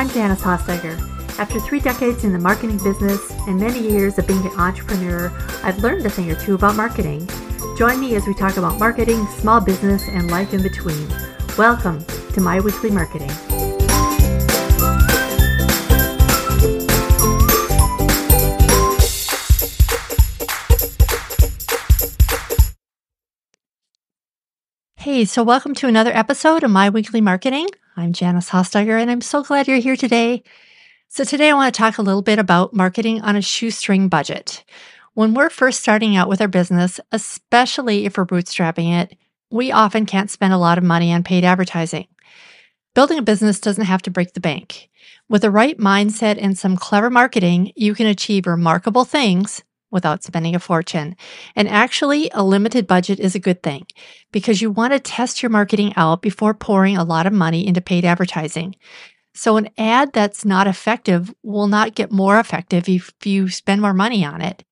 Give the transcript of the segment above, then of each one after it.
I'm Janice Hostager. After three decades in the marketing business and many years of being an entrepreneur, I've learned a thing or two about marketing. Join me as we talk about marketing, small business, and life in between. Welcome to my weekly marketing. Hey, so welcome to another episode of My Weekly Marketing. I'm Janice Hostager, and I'm so glad you're here today. So, today I want to talk a little bit about marketing on a shoestring budget. When we're first starting out with our business, especially if we're bootstrapping it, we often can't spend a lot of money on paid advertising. Building a business doesn't have to break the bank. With the right mindset and some clever marketing, you can achieve remarkable things without spending a fortune. And actually, a limited budget is a good thing because you want to test your marketing out before pouring a lot of money into paid advertising. So, an ad that's not effective will not get more effective if you spend more money on it.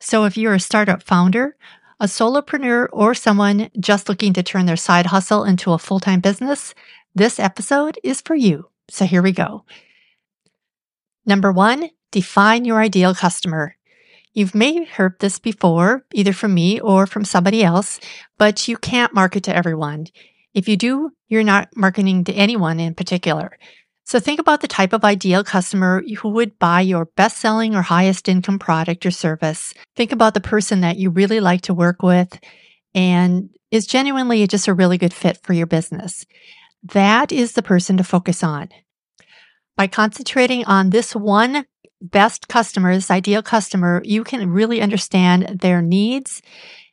So, if you're a startup founder, a solopreneur, or someone just looking to turn their side hustle into a full time business, this episode is for you. So, here we go. Number one, define your ideal customer. You've may heard this before, either from me or from somebody else, but you can't market to everyone. If you do, you're not marketing to anyone in particular. So think about the type of ideal customer who would buy your best selling or highest income product or service. Think about the person that you really like to work with and is genuinely just a really good fit for your business. That is the person to focus on. By concentrating on this one best customer, this ideal customer, you can really understand their needs.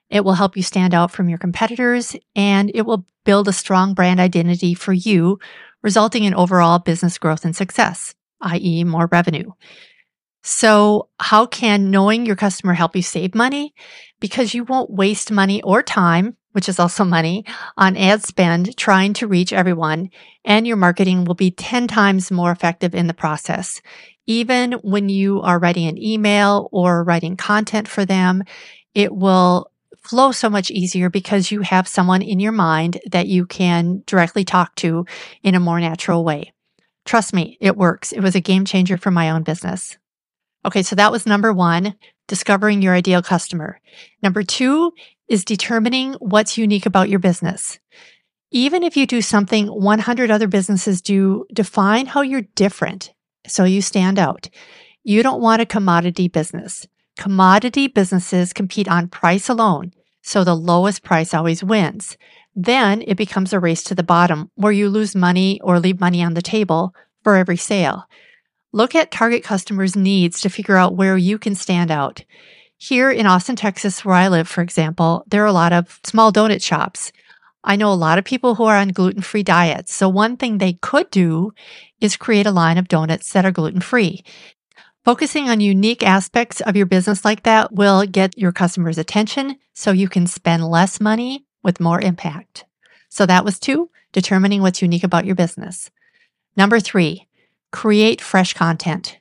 It will help you stand out from your competitors and it will build a strong brand identity for you, resulting in overall business growth and success, i.e. more revenue. So how can knowing your customer help you save money? Because you won't waste money or time, which is also money, on ad spend trying to reach everyone, and your marketing will be 10 times more effective in the process. Even when you are writing an email or writing content for them, it will flow so much easier because you have someone in your mind that you can directly talk to in a more natural way. Trust me, it works. It was a game changer for my own business. Okay, so that was number one, discovering your ideal customer. Number two is determining what's unique about your business. Even if you do something 100 other businesses do, define how you're different so you stand out. You don't want a commodity business. Commodity businesses compete on price alone, so the lowest price always wins. Then it becomes a race to the bottom where you lose money or leave money on the table for every sale. Look at target customers' needs to figure out where you can stand out. Here in Austin, Texas, where I live, for example, there are a lot of small donut shops. I know a lot of people who are on gluten free diets. So one thing they could do is create a line of donuts that are gluten free. Focusing on unique aspects of your business like that will get your customers' attention so you can spend less money with more impact. So that was two, determining what's unique about your business. Number three, create fresh content.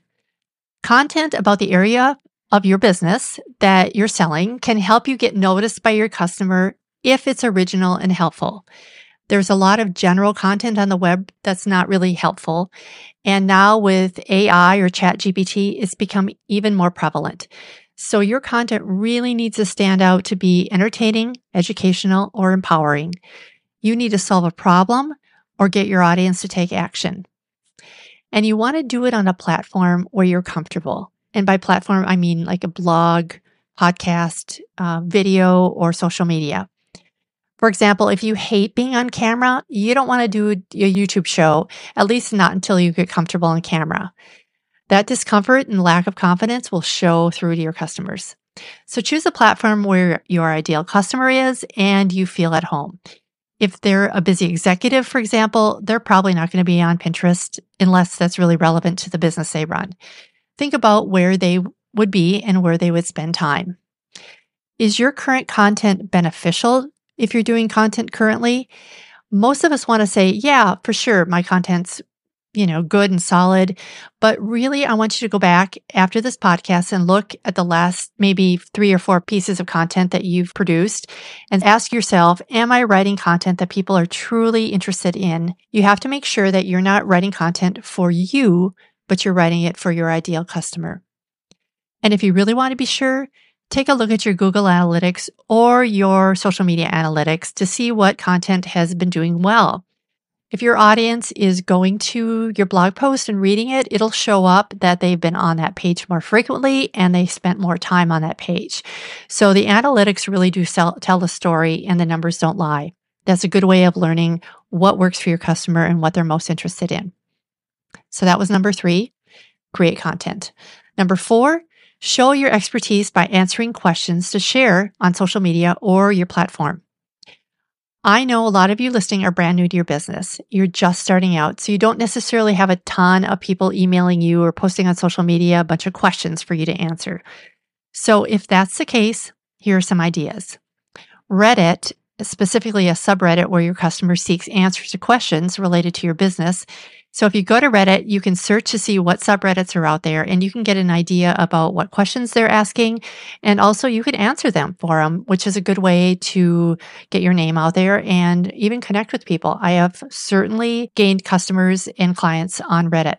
Content about the area of your business that you're selling can help you get noticed by your customer if it's original and helpful. There's a lot of general content on the web that's not really helpful. And now with AI or ChatGPT, it's become even more prevalent. So your content really needs to stand out to be entertaining, educational, or empowering. You need to solve a problem or get your audience to take action. And you want to do it on a platform where you're comfortable. And by platform, I mean like a blog, podcast, uh, video, or social media. For example, if you hate being on camera, you don't want to do a YouTube show, at least not until you get comfortable on camera. That discomfort and lack of confidence will show through to your customers. So choose a platform where your ideal customer is and you feel at home. If they're a busy executive, for example, they're probably not going to be on Pinterest unless that's really relevant to the business they run. Think about where they would be and where they would spend time. Is your current content beneficial if you're doing content currently, most of us want to say, yeah, for sure, my content's you know, good and solid. But really, I want you to go back after this podcast and look at the last maybe three or four pieces of content that you've produced and ask yourself, am I writing content that people are truly interested in? You have to make sure that you're not writing content for you, but you're writing it for your ideal customer. And if you really want to be sure, take a look at your Google Analytics or your social media analytics to see what content has been doing well. If your audience is going to your blog post and reading it, it'll show up that they've been on that page more frequently and they spent more time on that page. So the analytics really do sell, tell the story and the numbers don't lie. That's a good way of learning what works for your customer and what they're most interested in. So that was number three, create content. Number four, show your expertise by answering questions to share on social media or your platform. I know a lot of you listening are brand new to your business. You're just starting out, so you don't necessarily have a ton of people emailing you or posting on social media a bunch of questions for you to answer. So if that's the case, here are some ideas. Reddit, specifically a subreddit where your customer seeks answers to questions related to your business, so if you go to Reddit, you can search to see what subreddits are out there and you can get an idea about what questions they're asking. And also you can answer them for them, which is a good way to get your name out there and even connect with people. I have certainly gained customers and clients on Reddit.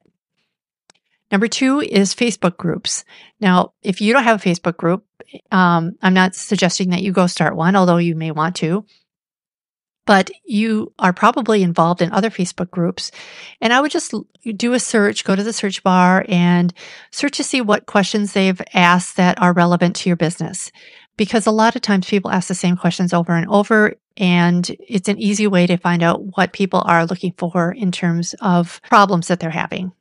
Number two is Facebook groups. Now, if you don't have a Facebook group, um, I'm not suggesting that you go start one, although you may want to but you are probably involved in other Facebook groups. And I would just do a search, go to the search bar and search to see what questions they've asked that are relevant to your business. Because a lot of times people ask the same questions over and over, and it's an easy way to find out what people are looking for in terms of problems that they're having.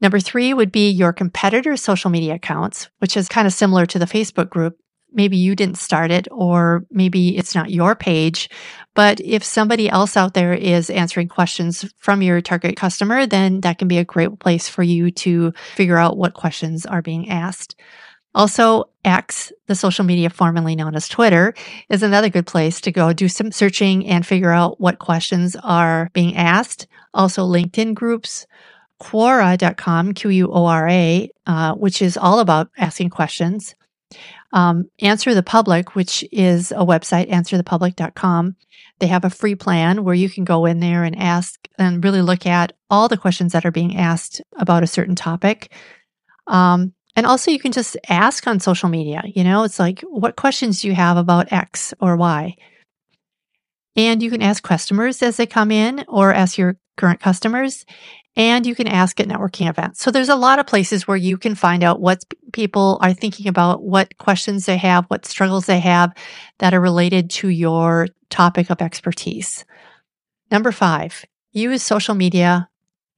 Number three would be your competitors' social media accounts, which is kind of similar to the Facebook group maybe you didn't start it or maybe it's not your page. But if somebody else out there is answering questions from your target customer, then that can be a great place for you to figure out what questions are being asked. Also, X, the social media formerly known as Twitter, is another good place to go do some searching and figure out what questions are being asked. Also, LinkedIn groups, Quora.com, Q U O R A, uh, which is all about asking questions. Um, Answer the Public, which is a website, answerthepublic.com. They have a free plan where you can go in there and ask and really look at all the questions that are being asked about a certain topic. Um, and also, you can just ask on social media. You know, it's like, what questions do you have about X or Y? And you can ask customers as they come in or ask your current customers and you can ask at networking events. So there's a lot of places where you can find out what people are thinking about, what questions they have, what struggles they have that are related to your topic of expertise. Number five, use social media,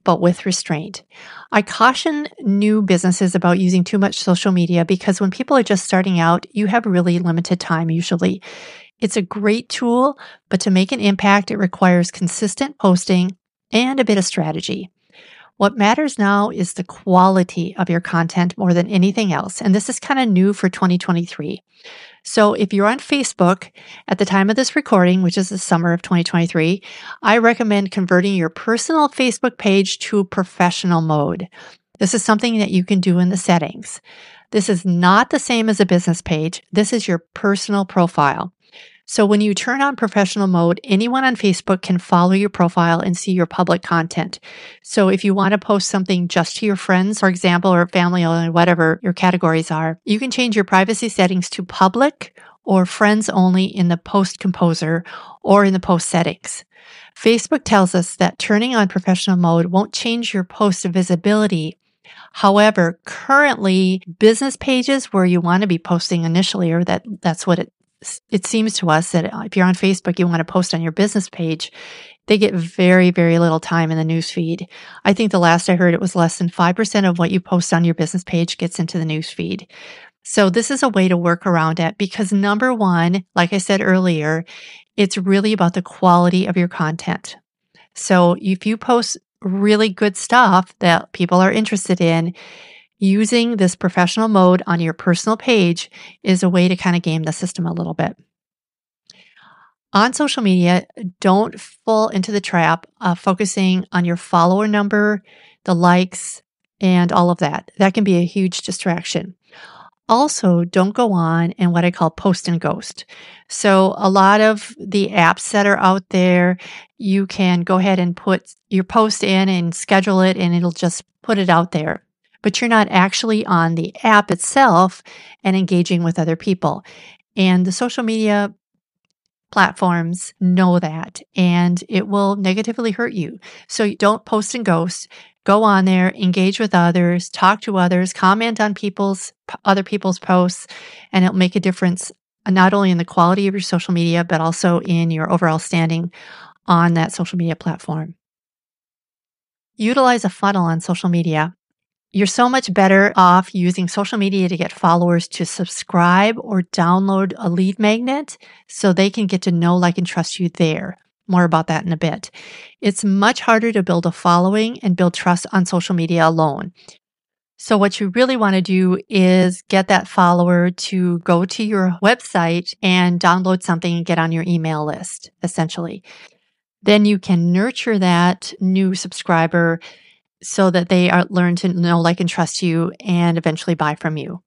but with restraint. I caution new businesses about using too much social media because when people are just starting out, you have really limited time usually. It's a great tool, but to make an impact, it requires consistent posting and a bit of strategy. What matters now is the quality of your content more than anything else. And this is kind of new for 2023. So if you're on Facebook at the time of this recording, which is the summer of 2023, I recommend converting your personal Facebook page to professional mode. This is something that you can do in the settings. This is not the same as a business page. This is your personal profile. So when you turn on professional mode, anyone on Facebook can follow your profile and see your public content. So if you want to post something just to your friends, for example, or family or whatever your categories are, you can change your privacy settings to public or friends only in the post composer or in the post settings. Facebook tells us that turning on professional mode won't change your post visibility. However, currently business pages where you want to be posting initially, or that that's what it it seems to us that uh, if you're on Facebook, you want to post on your business page, they get very, very little time in the news feed. I think the last I heard it was less than 5% of what you post on your business page gets into the news feed. So this is a way to work around it because number one, like I said earlier, it's really about the quality of your content. So if you post really good stuff that people are interested in, using this professional mode on your personal page is a way to kind of game the system a little bit. On social media, don't fall into the trap of focusing on your follower number, the likes, and all of that. That can be a huge distraction. Also, don't go on and what I call post and ghost. So, a lot of the apps that are out there, you can go ahead and put your post in and schedule it, and it'll just put it out there. But you're not actually on the app itself and engaging with other people. And the social media platforms know that and it will negatively hurt you. So don't post and ghost. Go on there, engage with others, talk to others, comment on people's other people's posts, and it'll make a difference uh, not only in the quality of your social media, but also in your overall standing on that social media platform. Utilize a funnel on social media you're so much better off using social media to get followers to subscribe or download a lead magnet so they can get to know, like, and trust you there. More about that in a bit. It's much harder to build a following and build trust on social media alone. So what you really want to do is get that follower to go to your website and download something and get on your email list, essentially. Then you can nurture that new subscriber so that they are learn to know, like, and trust you and eventually buy from you.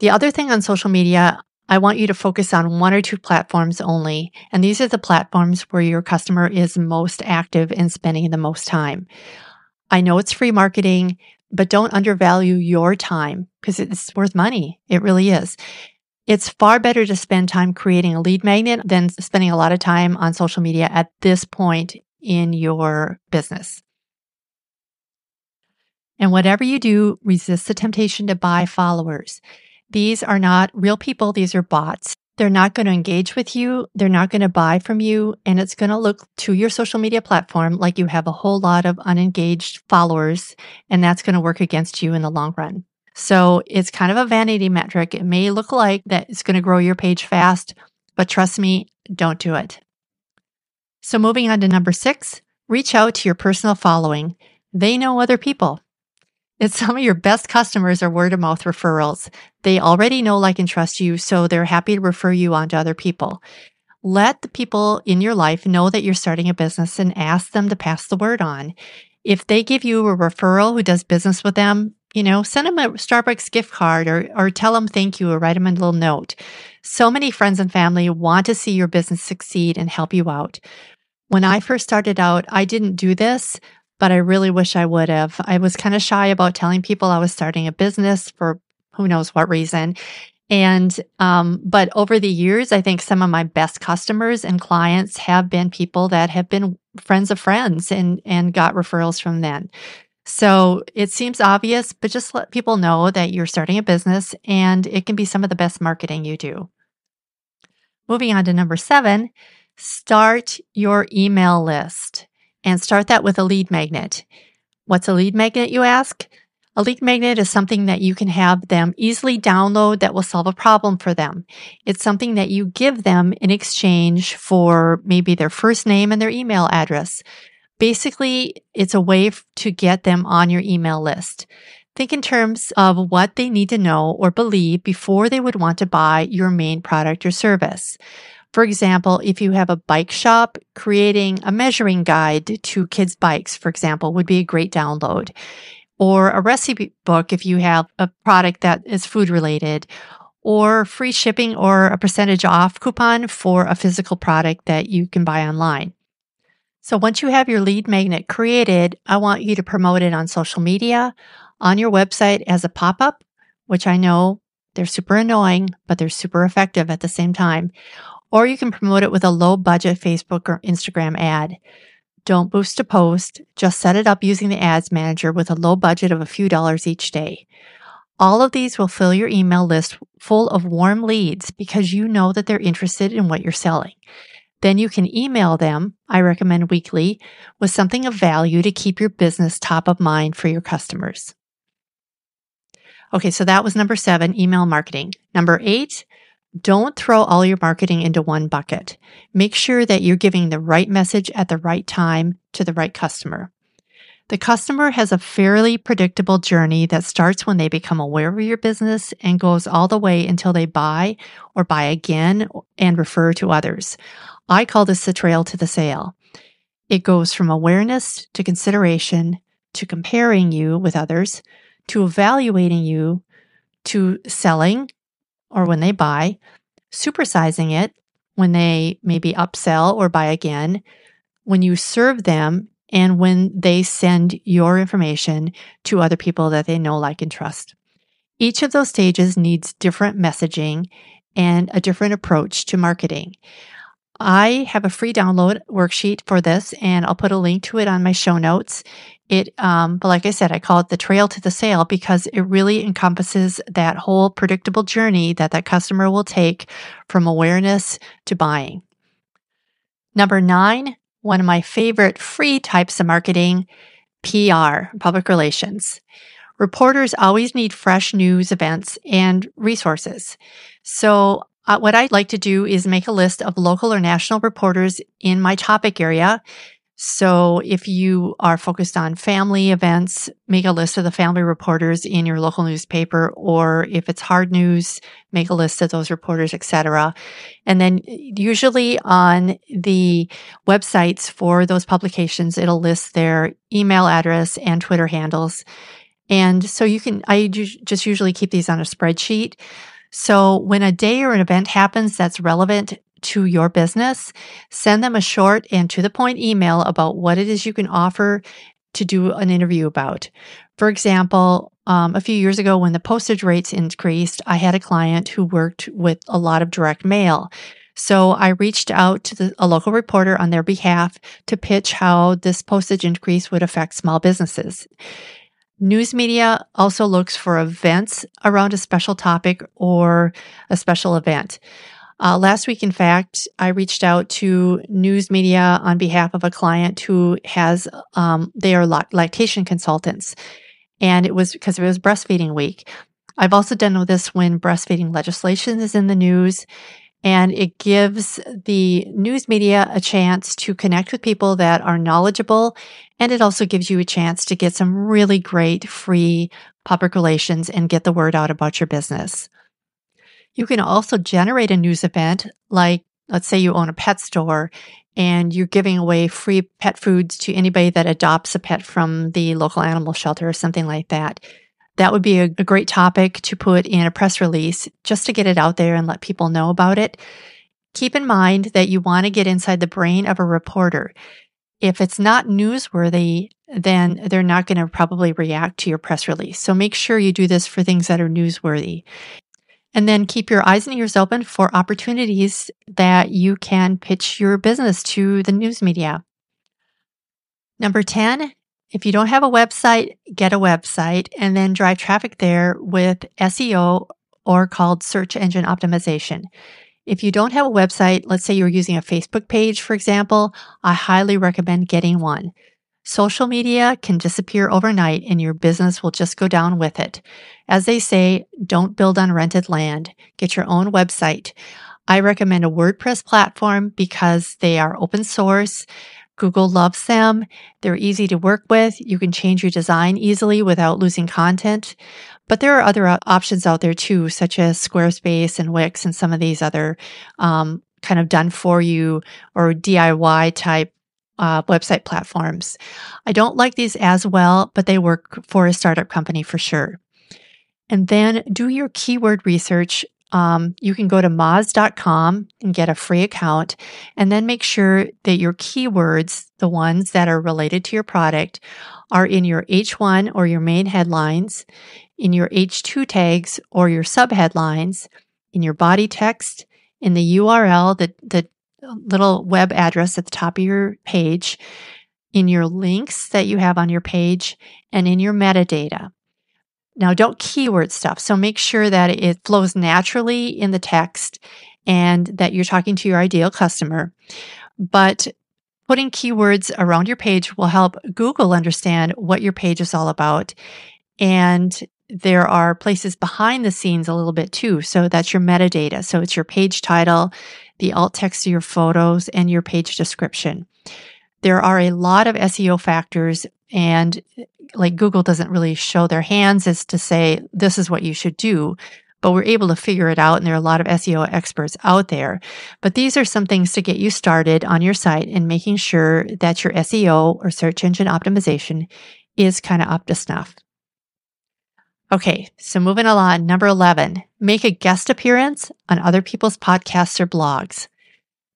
The other thing on social media, I want you to focus on one or two platforms only. And these are the platforms where your customer is most active and spending the most time. I know it's free marketing, but don't undervalue your time because it's worth money. It really is. It's far better to spend time creating a lead magnet than spending a lot of time on social media at this point in your business. And whatever you do, resist the temptation to buy followers. These are not real people. These are bots. They're not going to engage with you. They're not going to buy from you. And it's going to look to your social media platform like you have a whole lot of unengaged followers. And that's going to work against you in the long run. So it's kind of a vanity metric. It may look like that it's going to grow your page fast, but trust me, don't do it. So moving on to number six, reach out to your personal following. They know other people. It's some of your best customers are word of mouth referrals. They already know, like, and trust you, so they're happy to refer you on to other people. Let the people in your life know that you're starting a business and ask them to pass the word on. If they give you a referral who does business with them, you know, send them a Starbucks gift card or, or tell them thank you or write them a little note. So many friends and family want to see your business succeed and help you out. When I first started out, I didn't do this but I really wish I would have. I was kind of shy about telling people I was starting a business for who knows what reason. And, um, but over the years, I think some of my best customers and clients have been people that have been friends of friends and, and got referrals from them. So it seems obvious, but just let people know that you're starting a business and it can be some of the best marketing you do. Moving on to number seven, start your email list and start that with a lead magnet. What's a lead magnet, you ask? A lead magnet is something that you can have them easily download that will solve a problem for them. It's something that you give them in exchange for maybe their first name and their email address. Basically, it's a way to get them on your email list. Think in terms of what they need to know or believe before they would want to buy your main product or service. For example, if you have a bike shop, creating a measuring guide to kids' bikes, for example, would be a great download. Or a recipe book if you have a product that is food related, or free shipping or a percentage off coupon for a physical product that you can buy online. So once you have your lead magnet created, I want you to promote it on social media, on your website as a pop up, which I know they're super annoying, but they're super effective at the same time or you can promote it with a low budget Facebook or Instagram ad. Don't boost a post, just set it up using the ads manager with a low budget of a few dollars each day. All of these will fill your email list full of warm leads because you know that they're interested in what you're selling. Then you can email them, I recommend weekly, with something of value to keep your business top of mind for your customers. Okay, so that was number seven, email marketing. Number eight, don't throw all your marketing into one bucket. Make sure that you're giving the right message at the right time to the right customer. The customer has a fairly predictable journey that starts when they become aware of your business and goes all the way until they buy or buy again and refer to others. I call this the trail to the sale. It goes from awareness to consideration to comparing you with others to evaluating you to selling or when they buy, supersizing it when they maybe upsell or buy again, when you serve them, and when they send your information to other people that they know, like, and trust. Each of those stages needs different messaging and a different approach to marketing. I have a free download worksheet for this, and I'll put a link to it on my show notes. It, um, but like I said, I call it the trail to the sale because it really encompasses that whole predictable journey that that customer will take from awareness to buying. Number nine, one of my favorite free types of marketing, PR, public relations. Reporters always need fresh news, events, and resources. So uh, what I'd like to do is make a list of local or national reporters in my topic area. So if you are focused on family events, make a list of the family reporters in your local newspaper, or if it's hard news, make a list of those reporters, etc. And then usually on the websites for those publications, it'll list their email address and Twitter handles. And so you can, I just usually keep these on a spreadsheet. So when a day or an event happens that's relevant to your business, send them a short and to the point email about what it is you can offer to do an interview about. For example, um, a few years ago when the postage rates increased, I had a client who worked with a lot of direct mail. So I reached out to the, a local reporter on their behalf to pitch how this postage increase would affect small businesses. News media also looks for events around a special topic or a special event. Uh, last week, in fact, I reached out to news media on behalf of a client who has, um, they are lactation consultants. And it was because it was breastfeeding week. I've also done this when breastfeeding legislation is in the news and it gives the news media a chance to connect with people that are knowledgeable. And it also gives you a chance to get some really great free public relations and get the word out about your business. You can also generate a news event like, let's say you own a pet store and you're giving away free pet foods to anybody that adopts a pet from the local animal shelter or something like that that would be a, a great topic to put in a press release just to get it out there and let people know about it. Keep in mind that you want to get inside the brain of a reporter. If it's not newsworthy, then they're not going to probably react to your press release. So make sure you do this for things that are newsworthy. And then keep your eyes and ears open for opportunities that you can pitch your business to the news media. Number 10, if you don't have a website, get a website and then drive traffic there with SEO or called search engine optimization. If you don't have a website, let's say you're using a Facebook page, for example, I highly recommend getting one. Social media can disappear overnight and your business will just go down with it. As they say, don't build on rented land. Get your own website. I recommend a WordPress platform because they are open source. Google loves them. They're easy to work with. You can change your design easily without losing content. But there are other options out there too, such as Squarespace and Wix and some of these other um, kind of done for you or DIY type uh, website platforms. I don't like these as well, but they work for a startup company for sure. And then do your keyword research um, you can go to moz.com and get a free account and then make sure that your keywords, the ones that are related to your product, are in your H1 or your main headlines, in your H2 tags or your subheadlines, in your body text, in the URL, the, the little web address at the top of your page, in your links that you have on your page, and in your metadata. Now, don't keyword stuff. So make sure that it flows naturally in the text and that you're talking to your ideal customer. But putting keywords around your page will help Google understand what your page is all about. And there are places behind the scenes a little bit too. So that's your metadata. So it's your page title, the alt text of your photos, and your page description. There are a lot of SEO factors And like Google doesn't really show their hands as to say, this is what you should do. But we're able to figure it out. And there are a lot of SEO experts out there. But these are some things to get you started on your site and making sure that your SEO or search engine optimization is kind of up to snuff. Okay, so moving along, number 11, make a guest appearance on other people's podcasts or blogs.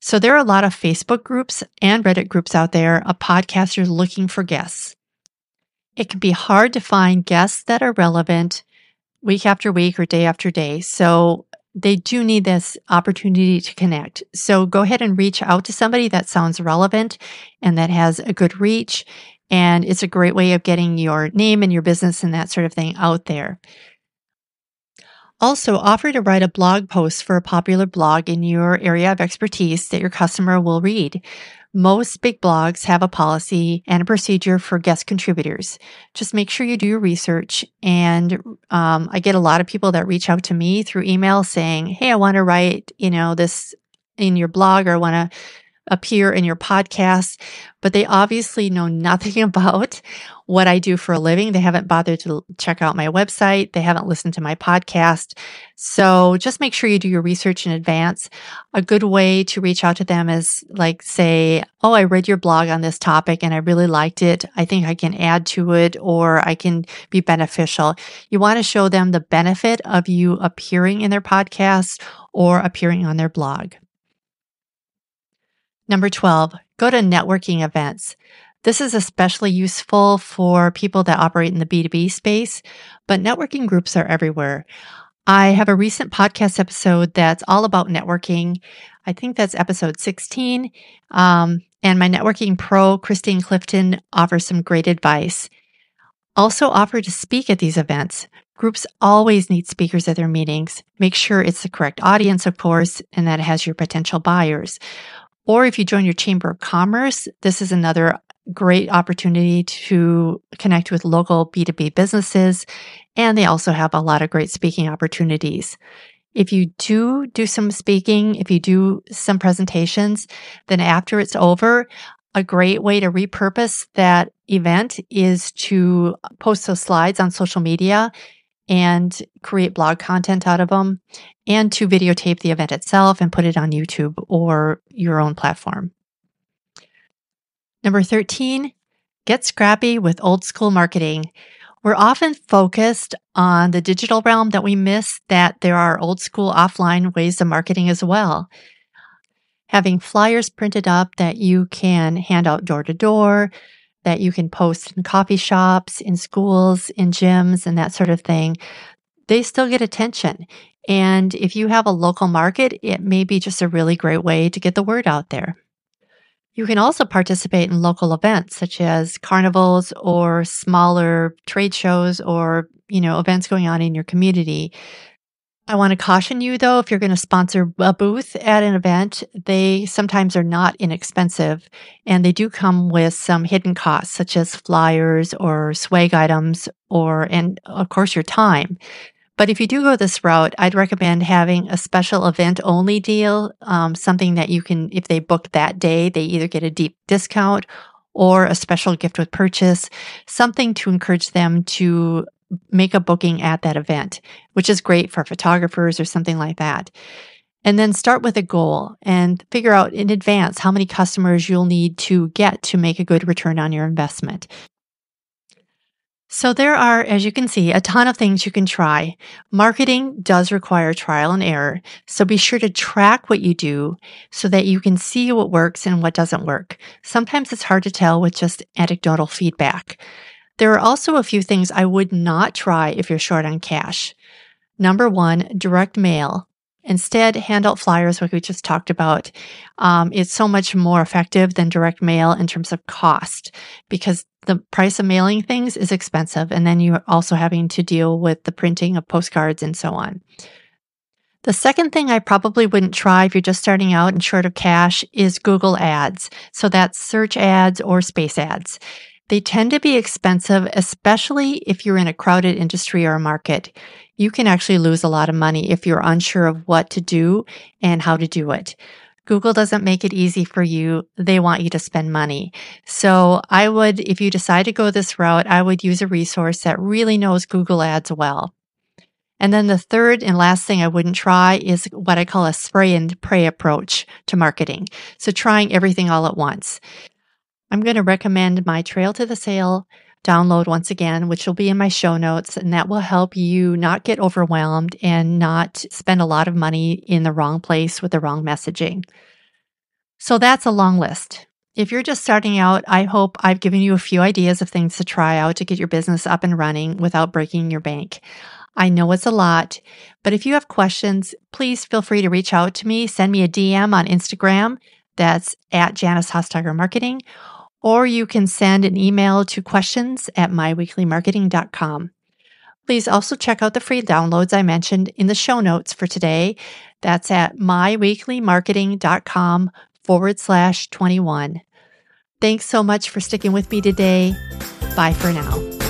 So there are a lot of Facebook groups and Reddit groups out there of podcasters looking for guests. It can be hard to find guests that are relevant week after week or day after day. So they do need this opportunity to connect. So go ahead and reach out to somebody that sounds relevant and that has a good reach and it's a great way of getting your name and your business and that sort of thing out there. Also, offer to write a blog post for a popular blog in your area of expertise that your customer will read. Most big blogs have a policy and a procedure for guest contributors. Just make sure you do your research. And um, I get a lot of people that reach out to me through email saying, Hey, I want to write, you know, this in your blog or I want to appear in your podcast, but they obviously know nothing about what I do for a living. They haven't bothered to check out my website. They haven't listened to my podcast. So just make sure you do your research in advance. A good way to reach out to them is like say, Oh, I read your blog on this topic and I really liked it. I think I can add to it or I can be beneficial. You want to show them the benefit of you appearing in their podcast or appearing on their blog. Number 12, go to networking events. This is especially useful for people that operate in the B2B space, but networking groups are everywhere. I have a recent podcast episode that's all about networking. I think that's episode 16. Um, and my networking pro, Christine Clifton, offers some great advice. Also offer to speak at these events. Groups always need speakers at their meetings. Make sure it's the correct audience, of course, and that it has your potential buyers. Or if you join your Chamber of Commerce, this is another great opportunity to connect with local B2B businesses. And they also have a lot of great speaking opportunities. If you do do some speaking, if you do some presentations, then after it's over, a great way to repurpose that event is to post those slides on social media and create blog content out of them and to videotape the event itself and put it on YouTube or your own platform. Number 13, get scrappy with old school marketing. We're often focused on the digital realm that we miss that there are old school offline ways of marketing as well. Having flyers printed up that you can hand out door to door, that you can post in coffee shops, in schools, in gyms, and that sort of thing, they still get attention. And if you have a local market, it may be just a really great way to get the word out there. You can also participate in local events such as carnivals or smaller trade shows or, you know, events going on in your community. I want to caution you though, if you're going to sponsor a booth at an event, they sometimes are not inexpensive and they do come with some hidden costs such as flyers or swag items or, and of course your time. But if you do go this route, I'd recommend having a special event only deal, um, something that you can, if they book that day, they either get a deep discount or a special gift with purchase, something to encourage them to make a booking at that event, which is great for photographers or something like that. And then start with a goal and figure out in advance how many customers you'll need to get to make a good return on your investment. So there are, as you can see, a ton of things you can try. Marketing does require trial and error. So be sure to track what you do so that you can see what works and what doesn't work. Sometimes it's hard to tell with just anecdotal feedback. There are also a few things I would not try if you're short on cash. Number one, direct mail. Instead, hand out flyers, like we just talked about. Um, it's so much more effective than direct mail in terms of cost because the price of mailing things is expensive. And then you're also having to deal with the printing of postcards and so on. The second thing I probably wouldn't try if you're just starting out and short of cash is Google ads. So that's search ads or space ads. They tend to be expensive, especially if you're in a crowded industry or market. You can actually lose a lot of money if you're unsure of what to do and how to do it. Google doesn't make it easy for you. They want you to spend money. So I would, if you decide to go this route, I would use a resource that really knows Google ads well. And then the third and last thing I wouldn't try is what I call a spray and pray approach to marketing. So trying everything all at once. I'm going to recommend my Trail to the Sale download once again, which will be in my show notes, and that will help you not get overwhelmed and not spend a lot of money in the wrong place with the wrong messaging. So that's a long list. If you're just starting out, I hope I've given you a few ideas of things to try out to get your business up and running without breaking your bank. I know it's a lot, but if you have questions, please feel free to reach out to me. Send me a DM on Instagram. That's at Janice Hostager Marketing or you can send an email to questions at myweeklymarketing.com. Please also check out the free downloads I mentioned in the show notes for today. That's at myweeklymarketing.com forward slash 21. Thanks so much for sticking with me today. Bye for now.